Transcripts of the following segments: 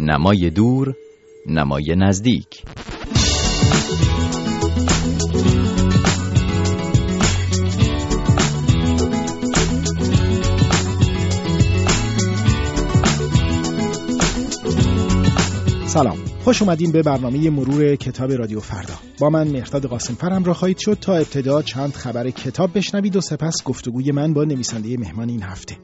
نمای دور نمای نزدیک. سلام. خوش اومدین به برنامه مرور کتاب رادیو فردا. با من مهرداد قاسم فرم را خواهید شد تا ابتدا چند خبر کتاب بشنوید و سپس گفتگوی من با نویسنده مهمان این هفته.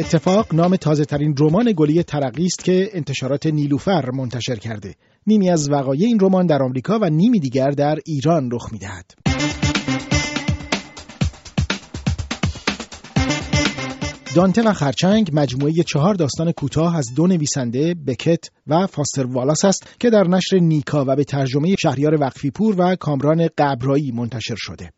اتفاق نام تازه ترین رمان گلی ترقی است که انتشارات نیلوفر منتشر کرده نیمی از وقایع این رمان در آمریکا و نیمی دیگر در ایران رخ می‌دهد دانته و خرچنگ مجموعه چهار داستان کوتاه از دو نویسنده بکت و فاستر والاس است که در نشر نیکا و به ترجمه شهریار وقفی پور و کامران قبرایی منتشر شده.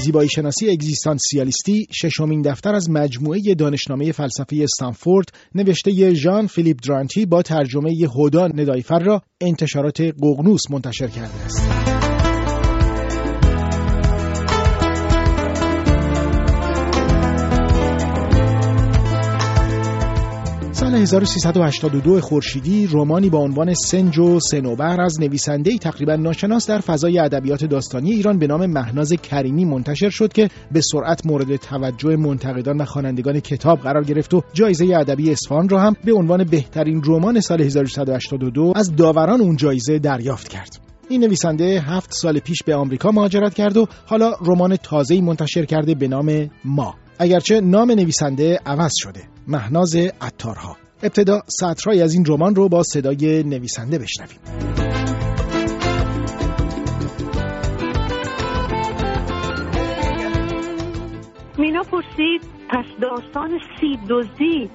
زیبایی شناسی اگزیستانسیالیستی ششمین دفتر از مجموعه دانشنامه فلسفه استنفورد نوشته ژان فیلیپ درانتی با ترجمه هدا ندایفر را انتشارات ققنوس منتشر کرده است. 1382 خورشیدی رومانی با عنوان سنج و سنوبر از نویسنده‌ای تقریبا ناشناس در فضای ادبیات داستانی ایران به نام مهناز کریمی منتشر شد که به سرعت مورد توجه منتقدان و خوانندگان کتاب قرار گرفت و جایزه ادبی اصفهان را هم به عنوان بهترین رمان سال 1382 از داوران اون جایزه دریافت کرد. این نویسنده هفت سال پیش به آمریکا مهاجرت کرد و حالا رمان تازه‌ای منتشر کرده به نام ما. اگرچه نام نویسنده عوض شده. مهناز عطارها. ابتدا سطرهایی از این رمان رو با صدای نویسنده بشنویم. مینا پرسید پس داستان سیب دزدی؟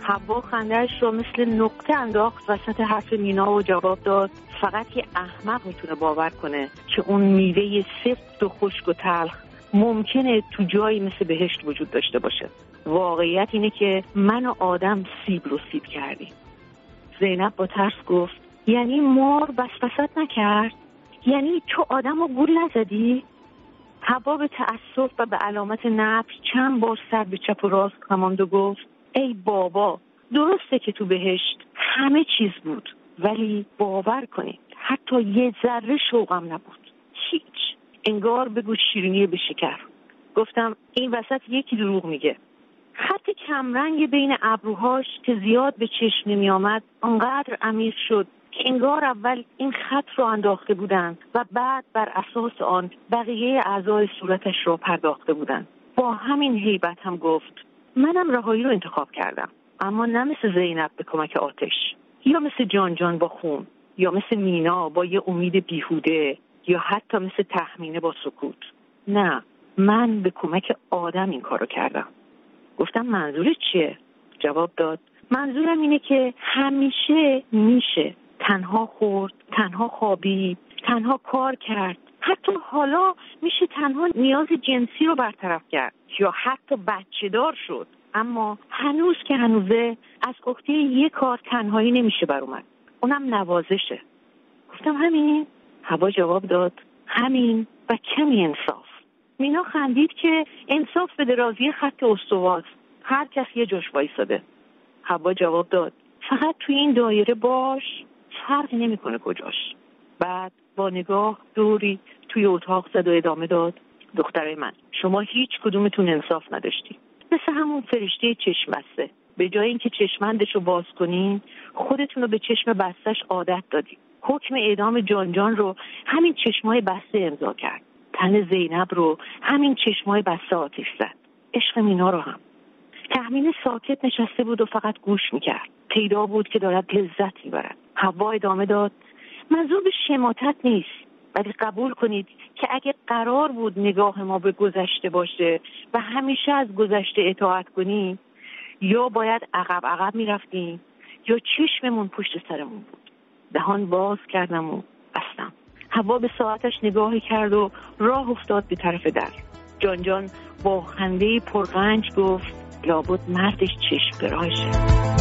هوا خندهش رو مثل نقطه انداخت وسط حرف مینا و جواب داد فقط یه احمق می‌تونه باور کنه که اون میوه سفت و خشک و تلخ ممکنه تو جایی مثل بهشت وجود داشته باشه. واقعیت اینه که من و آدم سیب رو سیب کردیم. زینب با ترس گفت یعنی مار بسپست نکرد؟ یعنی تو آدم رو گول نزدی؟ هوا به تأسف و به علامت نفس چند بار سر به چپ و راست کماند و گفت ای بابا درسته که تو بهشت همه چیز بود ولی باور کنید حتی یه ذره شوقم نبود. هیچ. انگار بگو شیرینی به شکر. گفتم این وسط یکی دروغ میگه. کمرنگ بین ابروهاش که زیاد به چشم نمی آمد آنقدر عمیق شد که انگار اول این خط رو انداخته بودند و بعد بر اساس آن بقیه اعضای صورتش را پرداخته بودند. با همین هیبت هم گفت منم رهایی رو انتخاب کردم اما نه مثل زینب به کمک آتش یا مثل جان جان با خون یا مثل مینا با یه امید بیهوده یا حتی مثل تخمینه با سکوت. نه من به کمک آدم این کارو کردم. گفتم منظور چیه؟ جواب داد. منظورم اینه که همیشه میشه. تنها خورد تنها خوابید تنها کار کرد. حتی حالا میشه تنها نیاز جنسی رو برطرف کرد. یا حتی بچه دار شد. اما هنوز که هنوزه از عهده یه کار تنهایی نمیشه بر اومد. اونم نوازشه. گفتم همین؟ هوا جواب داد. همین و کمی انصاف. مینا خندید که انصاف به درازی خط استواست. هر کس یه جاش وایساده. هوا جواب داد. فقط توی این دایره باش فرقی نمی‌کنه کجاش. بعد با نگاه دوری توی اتاق زد و ادامه داد. دخترای من شما هیچ کدومتون انصاف نداشتی. مثل همون فرشته چشم بسته. به جای اینکه چشمندش رو باز کنین خودتون رو به چشم بستش عادت دادید حکم اعدام جان رو همین چشمای بسته امضا کرد. تن زینب رو همین چشمای بسته آتیش زد. عشق مینا رو هم. تحمین ساکت نشسته بود و فقط گوش می‌کرد. پیدا بود که دارد لذت می‌برد. هوا ادامه داد. منظور به شماتت نیست. ولی قبول کنید که اگه قرار بود نگاه ما به گذشته باشه و همیشه از گذشته اطاعت کنیم یا باید عقب عقب می‌رفتیم یا چشممون پشت سرمون بود. دهان باز کردم و هوا به ساعتش نگاهی کرد و راه افتاد به طرف در. جان جان با خنده پرغنج گفت لابد مردش چشم گراشه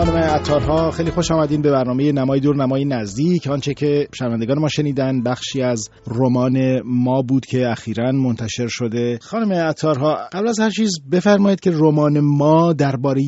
خانم عطارها خیلی خوش آمدین به برنامه نمای دور نمای نزدیک. آنچه که شنوندگان ما شنیدن بخشی از رمان ما بود که اخیرا منتشر شده. خانم عطارها قبل از هر چیز بفرمایید که رمان ما درباره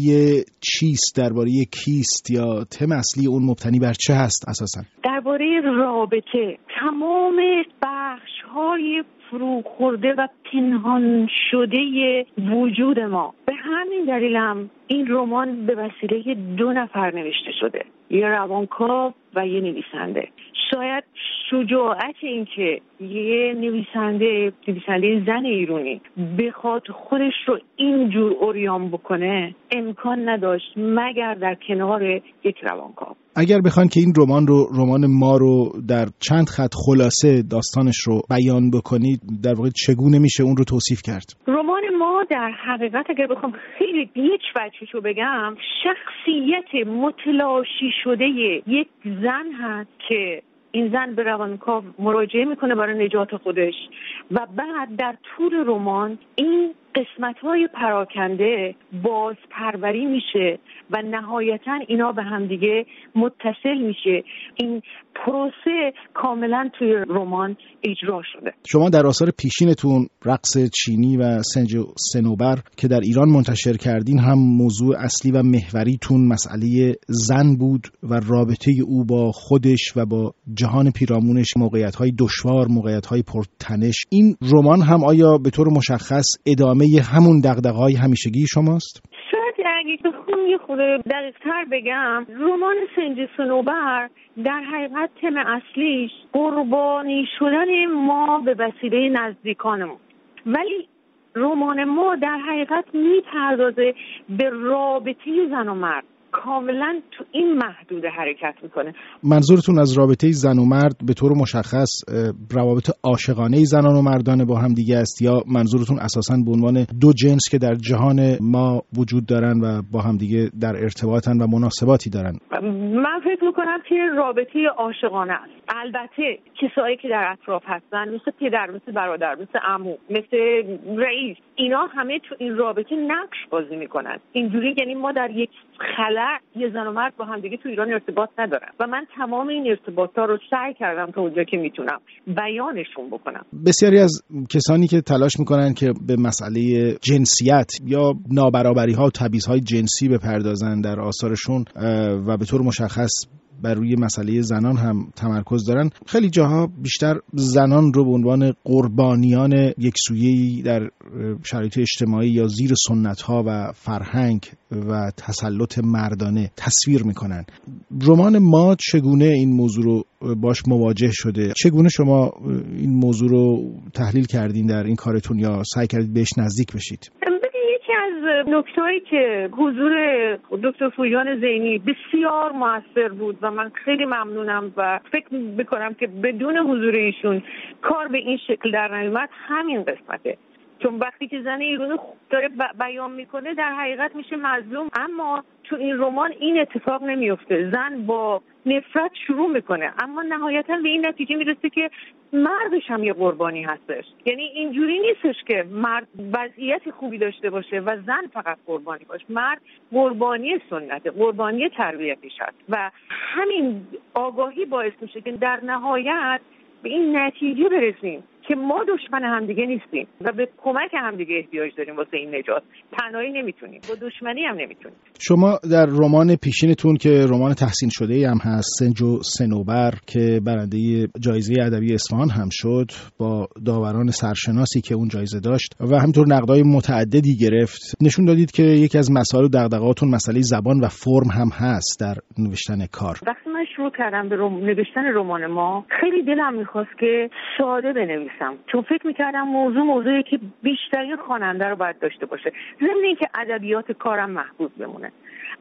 چیست؟ درباره کیست یا تم اصلی اون مبتنی بر چه هست اساسا؟ درباره رابطه تمام بخش های فرو خورده و پنهان شده وجود ما. به همین دلیل هم این رمان به وسیله دو نفر نوشته شده. یه روانکاو و یه نویسنده. شاید شجاعت این که یه نویسنده نویسنده زن ایرانی بخواد خودش رو اینجور اوریان بکنه امکان نداشت مگر در کنار یک روانکاو. اگر بخوان که این رمان رو رمان ما رو در چند خط خلاصه داستانش رو بیان بکنید در واقع چگونه میشه اون رو توصیف کرد؟ رمان ما در حقیقت اگر بخوام خیلی یک وجهش رو بگم شخصیت متلاشی شده یک زن هست که این زن به روانکاو مراجعه می‌کنه برای نجات خودش و بعد در طول رمان این قسمت های پراکنده باز پروری میشه و نهایتا اینا به همدیگه متصل میشه. این پروسه کاملا توی رمان اجرا شده. شما در آثار پیشینتون رقص چینی و سنج سنوبر که در ایران منتشر کردین هم موضوع اصلی و محوریتون مسئله زن بود و رابطه او با خودش و با جهان پیرامونش موقعیت های دشوار موقعیت های پرتنش. این رمان هم آیا به طور مشخص ادامه همون دقدقه همیشگی شماست؟ یه خود دقیقتر بگم رمان سنج سنوبر در حقیقت تم اصلیش قربانی شدن ما به وسیله نزدیکانمون. ولی رمان ما در حقیقت می‌پردازه به رابطه زن و مرد. کاملا تو این محدوده حرکت می‌کنه. منظورتون از رابطه زن و مرد به طور مشخص روابط عاشقانه زنان و مردانه با هم دیگه است یا منظورتون اساسا به عنوان دو جنس که در جهان ما وجود دارن و با هم دیگه در ارتباطن و مناسباتی دارن؟ من فکر می‌کنم که رابطه عاشقانه است. البته کسایی که در اطراف هستن مثل پدر مثل برادر مثل عمو مثل رئیس اینا همه تو این رابطه نقش بازی می‌کنن. اینجوری یعنی ما در یک خلع یه زن و مرد با هم دیگه تو ایران ارتباط ندارن. و من تمام این ارتباط رو سعی کردم تا اونجا که می‌تونم بیانشون بکنم. بسیاری از کسانی که تلاش می‌کنن که به مسئله جنسیت یا نابرابری ها و تبعیض های جنسی بپردازن در آثارشون و به طور مشخص بر روی مسئله زنان هم تمرکز دارن. خیلی جاها بیشتر زنان رو به عنوان قربانیان یک سویه‌ای در شرایط اجتماعی یا زیر سنت ها و فرهنگ و تسلط مردانه تصویر می‌کنن. رمان ما چگونه این موضوع رو باش مواجه شده؟ چگونه شما این موضوع رو تحلیل کردین در این کارتون یا سعی کردید بهش نزدیک بشید؟ نکتهایی که حضور دکتر فویان زینی بسیار موثر بود و من خیلی ممنونم و فکر می‌کنم که بدون حضور ایشون کار به این شکل در نیومد همین قسمته. چون وقتی که زن ایران داره بیان می‌کنه در حقیقت میشه مظلوم. اما تو این رمان این اتفاق نمیفته زن با نفرت شروع می‌کنه. اما نهایتا به این نتیجه می‌رسه که مردش هم یه قربانی هستش. یعنی اینجوری نیستش که مرد وضعیت خوبی داشته باشه و زن فقط قربانی باشه. مرد قربانی سنت قربانی تربیتش هست و همین آگاهی باعث میشه که در نهایت به این نتیجه برسیم. که ما دشمن همدیگه نیستیم و به کمک همدیگه احتیاج داریم واسه این نجات. تنهایی نمی‌تونیم. با دشمنی هم نمی‌تونیم. شما در رمان پیشینتون که رمان تحسین شده هم هست سنج و سنوبر که برنده جایزه ادبی اصفهان هم شد با داوران سرشناسی که اون جایزه داشت و همینطور نقدای متعددی گرفت. نشون دادید که یکی از مسائل و دغدغه‌هاتون مسئله زبان و فرم هم هست در نوشتن کار. وقتی شروع کردم به نوشتن رمان ما. خیلی دلم می‌خواست که ساده بنویسم. چون فکر می‌کردم موضوع موضوعی که بیشترین خواننده رو باید داشته باشه. ضمن اینکه ادبیات کارم محبوب بمونه.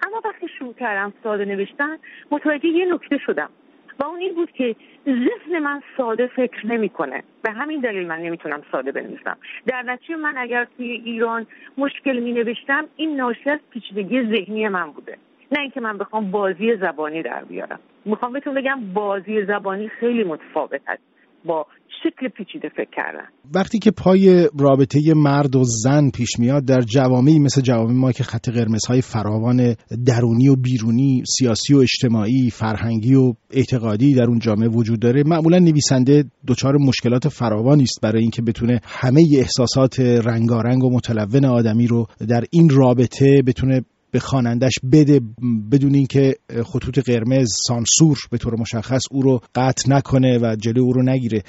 اما وقتی شروع کردم ساده نوشتن متوجه یه نکته شدم. و اون این بود که ذهن من ساده فکر نمی‌کنه. به همین دلیل من نمی‌تونم ساده بنویسم. در نتیجه من اگر توی ایران مشکل می نوشتم این ناشی از پیچیدگی ذهنی من بوده. نه اینکه من بخوام بازی زبانی در بیارم. می‌خوام بهتون بگم بازی زبانی خیلی متفاوت هست با شکل پیچیده فکر کردن. وقتی که پای رابطه مرد و زن پیش میاد در جوامعی مثل جوامع ما که خط قرمزهای فراوان درونی و بیرونی سیاسی و اجتماعی فرهنگی و اعتقادی در اون جامعه وجود داره معمولا نویسنده دچار مشکلات فراوانی است برای اینکه بتونه همه احساسات رنگارنگ و متلون آدمی رو در این رابطه بتونه به خوانندش بده بدون اینکه خطوط قرمز سانسور به طور مشخص او رو قطع نکنه و جلو او رو نگیره.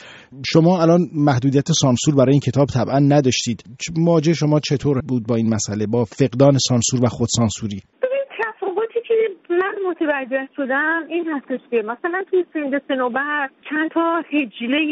شما الان محدودیت سانسور برای این کتاب طبعا نداشتید. مواجه شما چطور بود با این مسئله؟ با فقدان سانسور و خود سانسوری؟ من متوجه شدم این هستش که مثلا توی سند سنوبر چند تا هجله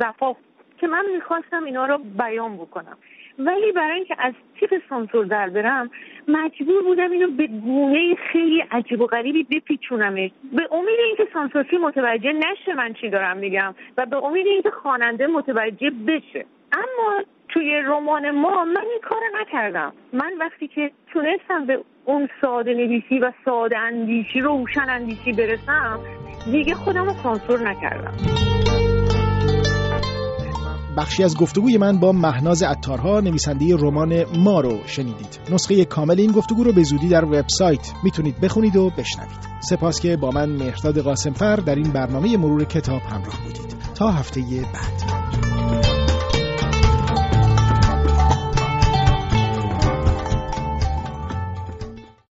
زفاف که من می‌خواستم اینا رو بیان بکنم. ولی برای اینکه از تیپ سانسور در برم مجبور بودم اینو به گونه خیلی عجیب و غریبی بپیچونمش به امید اینکه سانسورفی متوجه نشه من چی دارم میگم و به امید اینکه خواننده متوجه بشه. اما توی رمان ما من این کار نکردم. من وقتی که تونستم به اون ساده نویسی و ساده اندیشی روشن اندیشی برسم دیگه خودم رو سانسور نکردم. بخشی از گفتگوی من با مهناز عطارها نویسنده رمان ما رو شنیدید. نسخه کامل این گفتگو رو به زودی در وبسایت می‌تونید بخونید و بشنوید. سپاس که با من مهرداد قاسمفر در این برنامه مرور کتاب همراه بودید. تا هفته بعد.